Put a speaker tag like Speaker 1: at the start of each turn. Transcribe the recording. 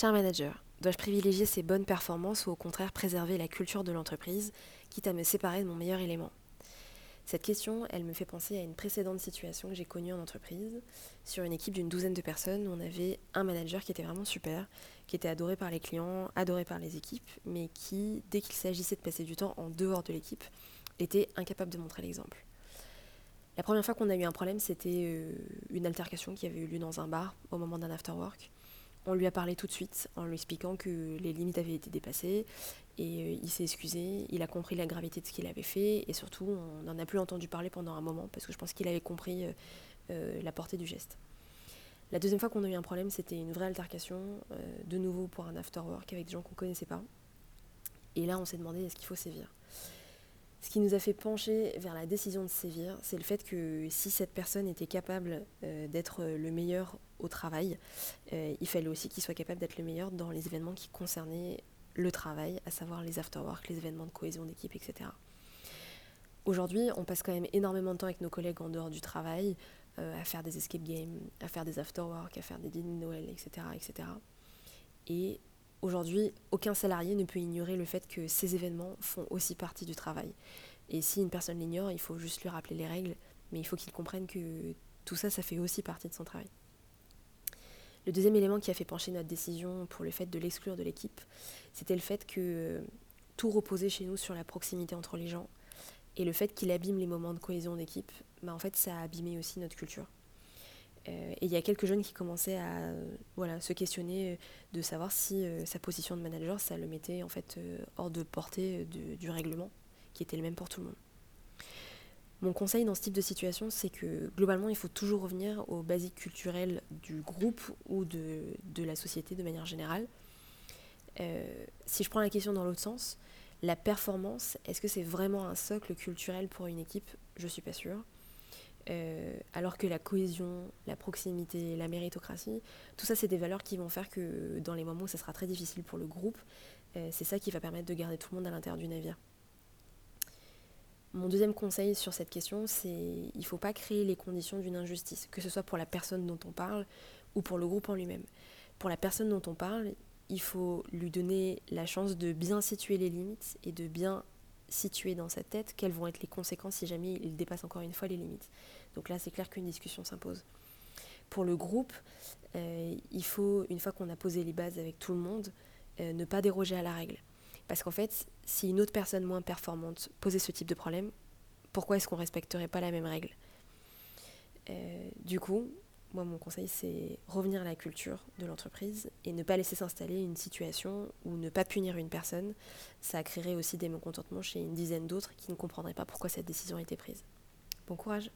Speaker 1: Cher manager, dois-je privilégier ces bonnes performances ou au contraire préserver la culture de l'entreprise, quitte à me séparer de mon meilleur élément? Cette question, elle me fait penser à une précédente situation que j'ai connue en entreprise, sur une équipe d'une douzaine de personnes où on avait un manager qui était vraiment super, qui était adoré par les clients, adoré par les équipes, mais qui, dès qu'il s'agissait de passer du temps en dehors de l'équipe, était incapable de montrer l'exemple. La première fois qu'on a eu un problème, c'était euh, une altercation qui avait eu lieu dans un bar au moment d'un after work. On lui a parlé tout de suite en lui expliquant que les limites avaient été dépassées et euh, il s'est excusé, il a compris la gravité de ce qu'il avait fait et surtout on n'en a plus entendu parler pendant un moment parce que je pense qu'il avait compris euh, euh, la portée du geste. La deuxième fois qu'on a eu un problème, c'était une vraie altercation, de nouveau pour un after work avec des gens qu'on ne connaissait pas. Et là, on s'est demandé est-ce qu'il faut sévir. Ce qui nous a fait pencher vers la décision de sévir, c'est le fait que si cette personne était capable d'être le meilleur au travail, euh, il fallait aussi qu'il soit capable d'être le meilleur dans les événements qui concernaient le travail, à savoir les after-work, les événements de cohésion d'équipe, etc. Aujourd'hui, on passe quand même énormément de temps avec nos collègues en dehors du travail, euh, à faire des escape games, à faire des after-work, à faire des dîners de Noël, etc. etc. Et Aujourd'hui, aucun salarié ne peut ignorer le fait que ces événements font aussi partie du travail. Et si une personne l'ignore, il faut juste lui rappeler les règles, mais il faut qu'il comprenne que tout ça, ça fait aussi partie de son travail. Le deuxième élément qui a fait pencher notre décision pour le fait de l'exclure de l'équipe, c'était le fait que tout reposait chez nous sur la proximité entre les gens. Et le fait qu'il abîme les moments de cohésion d'équipe, bah en fait, ça a abîmé aussi notre culture. Euh, et il y a quelques jeunes qui commençaient à voilà, se questionner euh, de savoir si euh, sa position de manager, ça le mettait en fait hors de portée du règlement, qui était le même pour tout le monde. Mon conseil dans ce type de situation, c'est que globalement, il faut toujours revenir aux basiques culturelles du groupe ou de, la société de manière générale. si je prends la question dans l'autre sens, la performance, est-ce que c'est vraiment un socle culturel pour une équipe? Je ne suis pas sûre. Euh, alors que la cohésion, la proximité, la méritocratie, tout ça, c'est des valeurs qui vont faire que dans les moments où ça sera très difficile pour le groupe, euh, c'est ça qui va permettre de garder tout le monde à l'intérieur du navire. Mon deuxième conseil sur cette question, c'est il ne faut pas créer les conditions d'une injustice, que ce soit pour la personne dont on parle ou pour le groupe en lui-même. Pour la personne dont on parle, il faut lui donner la chance de bien situer les limites et de bien situer dans sa tête quelles vont être les conséquences si jamais il dépasse encore une fois les limites. Donc là, c'est clair qu'une discussion s'impose. Pour le groupe, euh, il faut, une fois qu'on a posé les bases avec tout le monde, euh, ne pas déroger à la règle. Parce qu'en fait, si une autre personne moins performante posait ce type de problème, pourquoi est-ce qu'on ne respecterait pas la même règle? Euh, Du coup, moi, mon conseil, c'est revenir à la culture de l'entreprise et ne pas laisser s'installer une situation où ne pas punir une personne, ça créerait aussi des mécontentements chez une dizaine d'autres qui ne comprendraient pas pourquoi cette décision a été prise. Bon courage